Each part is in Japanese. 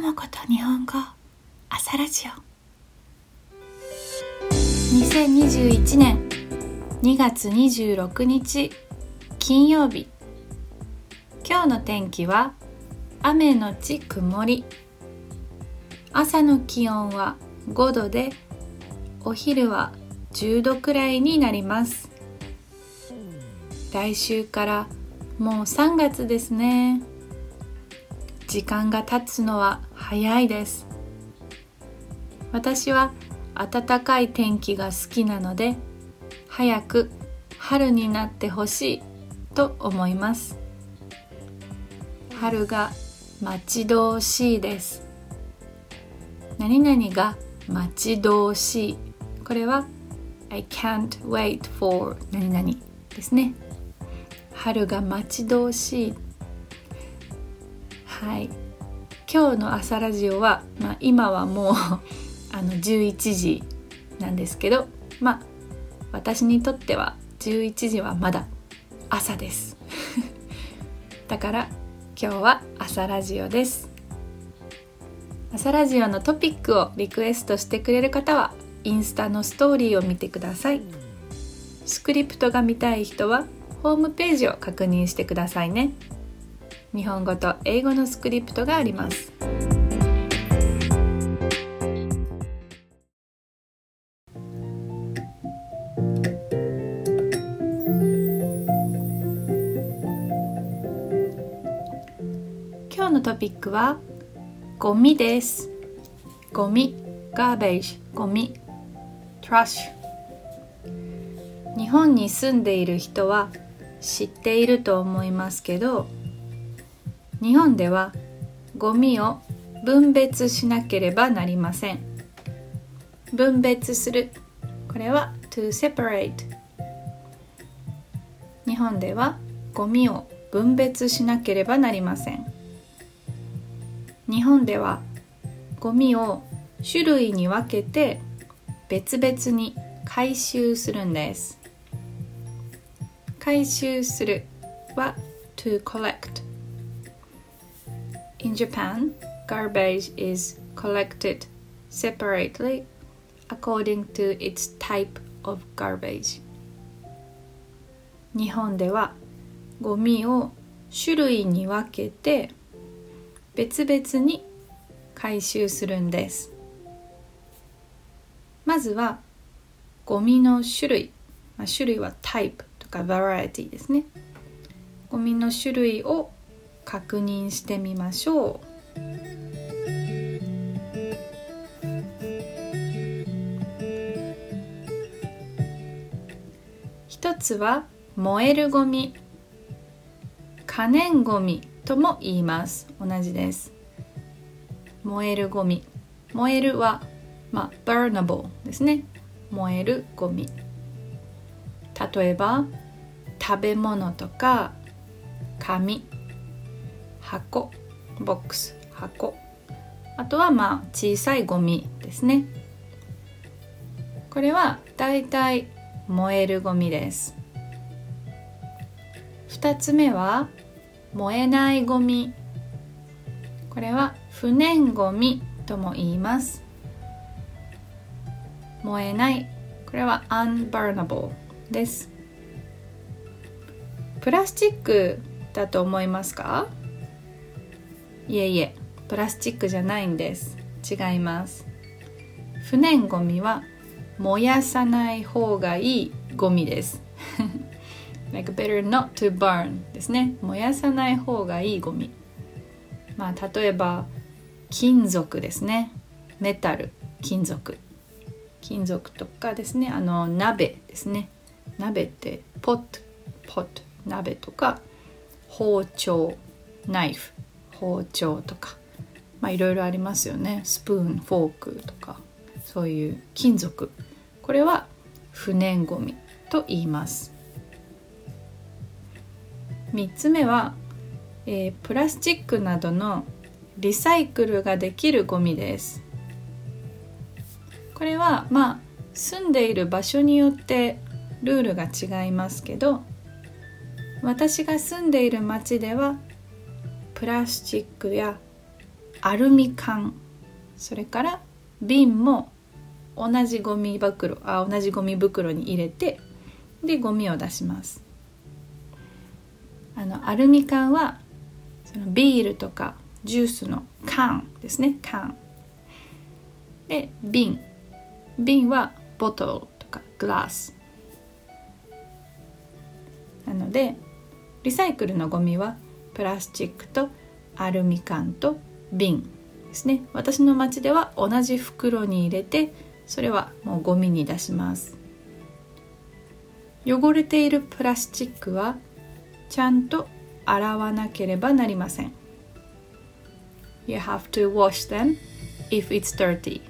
もこと日本語朝ラジオ。2021年2月26日金曜日。今日の天気は雨のち曇り。朝の気温は5度でお昼は10度くらいになります。来週からもう3月ですね。時間が経つのは早いです。私は暖かい天気が好きなので早く春になってほしいと思います。春が待ち遠しいです。何々が待ち遠しい。これは I can't wait for 何々ですね。春が待ち遠しい。はい。今日の朝ラジオは、まあ、今はもう あの11時なんですけどまあ私にとっては11時はまだ朝です。だから今日は朝ラジオです。朝ラジオのトピックをリクエストしてくれる方はインスタのストーリーを見てください。スクリプトが見たい人はホームページを確認してくださいね。日本語と英語のスクリプトがあります。今日のトピックはゴミです。ゴミ garbage ゴミ trash 日本に住んでいる人は知っていると思いますけど日本ではゴミを分別しなければなりません。分別する。これは to separate 日本ではゴミを分別しなければなりません。日本ではゴミを種類に分けて別々に回収するんです。回収するは to collect In Japan, garbage is collected separately according to its type of garbage. 日本ではゴミを種類に分けて別々に回収するんです。まずはゴミの種類、まあ、種類は type とか variety ですね。ゴミの種類を確認してみましょう。一つは燃えるゴミ。可燃ゴミとも言います。同じです。燃えるゴミ。燃えるはまあ burnable ですね。燃えるゴミ。例えば食べ物とか紙。箱ボックス箱。あとはまあ小さいゴミですね。これはだいたい燃えるゴミです。2つ目は燃えないゴミ。これは不燃ゴミとも言います。燃えない。これは unburnable です。プラスチックだと思いますか？いえいえプラスチックじゃないんです。違います。不燃ゴミは燃やさない方がいいゴミです。Like better not to burn ですね。燃やさない方がいいゴミ。まあ例えば金属ですね。メタル。金属。金属とかですね。あの鍋ですね。鍋ってポットポット鍋とか包丁。ナイフ。包丁とかまあいろいろありますよね。スプーンフォークとかそういう金属。これは不燃ごみと言います。3つ目は、えー、プラスチックなどのリサイクルができるゴミです。これはまあ住んでいる場所によってルールが違いますけど私が住んでいる町ではプラスチックやアルミ缶それから瓶も同じゴミ袋あ同じゴミ袋に入れてでゴミを出します。あのアルミ缶はそのビールとかジュースの缶ですね缶。で瓶。瓶はボトルとかグラス。なのでリサイクルのゴミはプラスチックとアルミ缶と瓶ですね。私の町では同じ袋に入れてそれはもうゴミに出します。汚れているプラスチックはちゃんと洗わなければなりません。You have to wash them if it's dirty.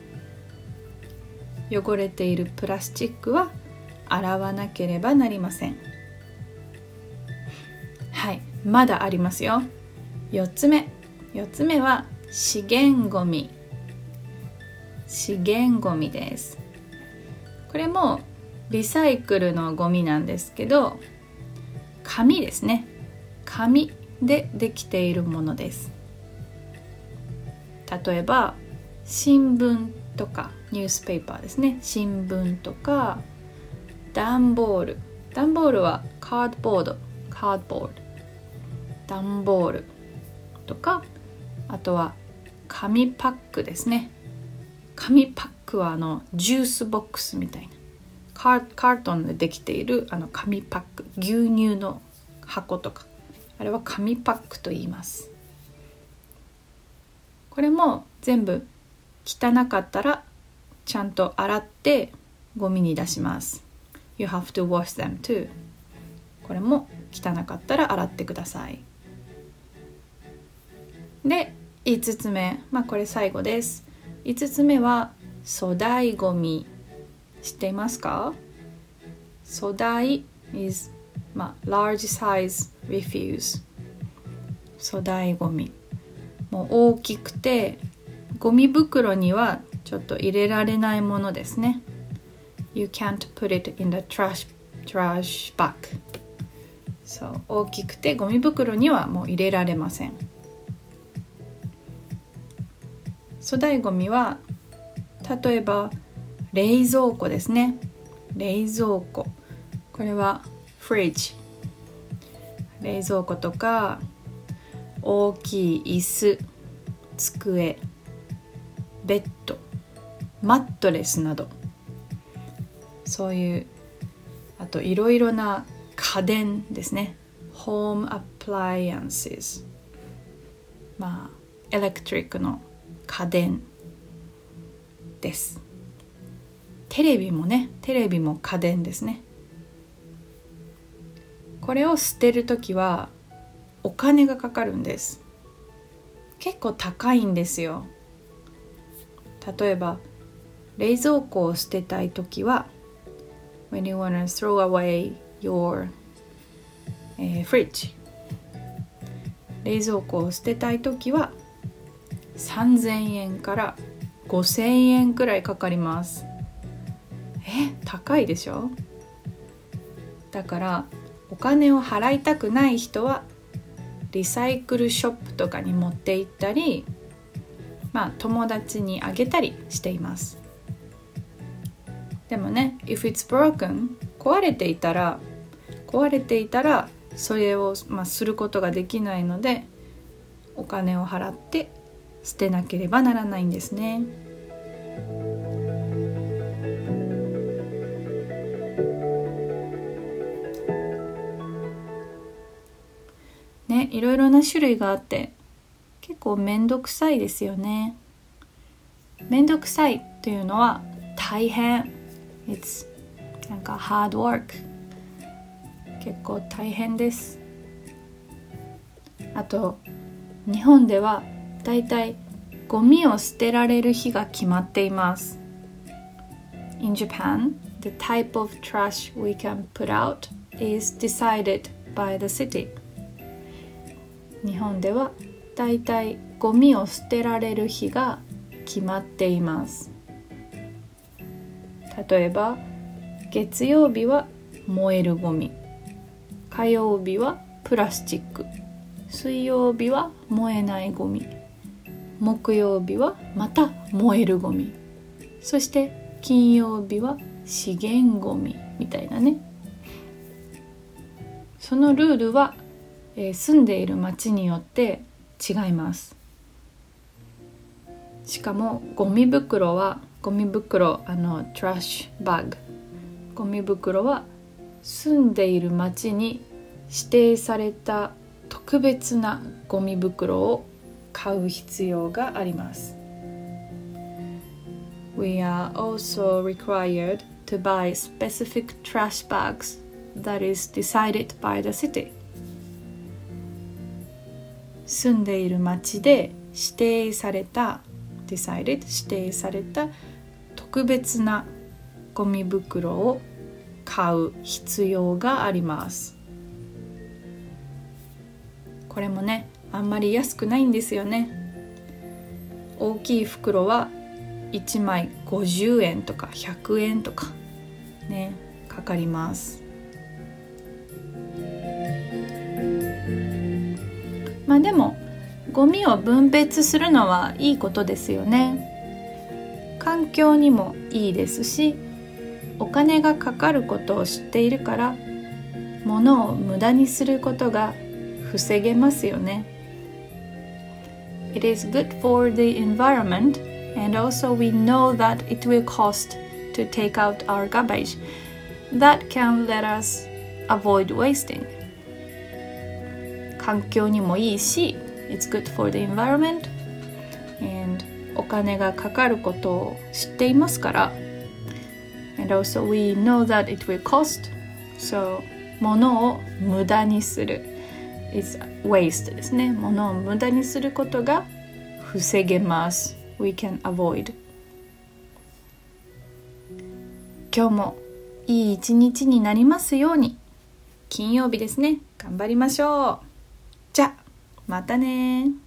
汚れているプラスチックは洗わなければなりません。はい。まだありますよ。4つ目。4つ目は資源ごみ資源ごみです。これもリサイクルのゴミなんですけど紙ですね。紙でできているものです。例えば新聞とかニュースペーパーですね。新聞とか段ボール。段ボールは cardboard。cardboard。段ボールとかあとは紙パックですね。紙パックはあの juice box みたいな。カートンでできているあの紙パック。牛乳の箱とか。あれは紙パックと言います。これも全部汚かったらちゃんと洗ってゴミに出します。You have to wash them too これも汚かったら洗ってください。で5つ目。まあこれ最後です。5つ目は粗大ごみ知っていますか？粗大 is まあ large size refuse 粗大ごみもう大きくてゴミ袋にはちょっと入れられないものですね。You can't put it in the trash, trash bag そう大きくてゴミ袋にはもう入れられません。粗大ごみは例えば冷蔵庫ですね。冷蔵庫。これはフリッジ冷蔵庫とか大きい椅子。机。ベッド。マットレスなど。そういうあといろいろな家電ですね。Home appliances まあエレクトリックの家電です。テレビもねテレビも家電ですね。これを捨てる時はお金がかかるんです。結構高いんですよ。例えば冷蔵庫を捨てたい時は when you wanna throw away your、えー、fridge 冷蔵庫を捨てたい時は3000円から5000円くらいかかります。え高いでしょ？だからお金を払いたくない人はリサイクルショップとかに持って行ったりまあ友達にあげたりしています。でもね if it's broken 壊れていたら壊れていたらそれを、まあ、することができないのでお金を払って捨てなければならないんですね。ねいろいろな種類があって結構めんどくさいですよね。めんどくさいというのは大変 It's なんか hard work 結構大変ですあと日本ではだいたいゴミを捨てられる日が決まっています。In Japan, the type of trash we can put out is decided by the city. 日本ではだいたいゴミを捨てられる日が決まっています。例えば月曜日は燃えるゴミ。火曜日はプラスチック。水曜日は燃えないゴミ。木曜日はまた燃えるゴミ。そして金曜日は資源ゴミみたいなね。そのルールは、えー、住んでいる町によって違います。しかもゴミ袋はゴミ袋あのトラッシュバッグゴミ袋は住んでいる町に指定された特別なゴミ袋を買う必要があります。We are also required to buy specific trash bags that is decided by the city. 住んでいる町で指定された decided 指定された特別なゴミ袋を買う必要がありますこれもねあんまり安くないんですよね。大きい袋は1枚50円とか100円とかねかかります。まあでもゴミを分別するのはいいことですよね。環境にもいいですしお金がかかることを知っているから物を無駄にすることが防げますよね。It is good for the environment and also we know that it will cost to take out our garbage that can let us avoid wasting 環境にもいいし It's good for the environment and お金がかかることを知っていますから and also we know that it will cost so 物を無駄にする is waste ですね。物を無駄にすることが防げます。We can avoid 今日もいい一日になりますように。金曜日ですね。頑張りましょう。じゃまたね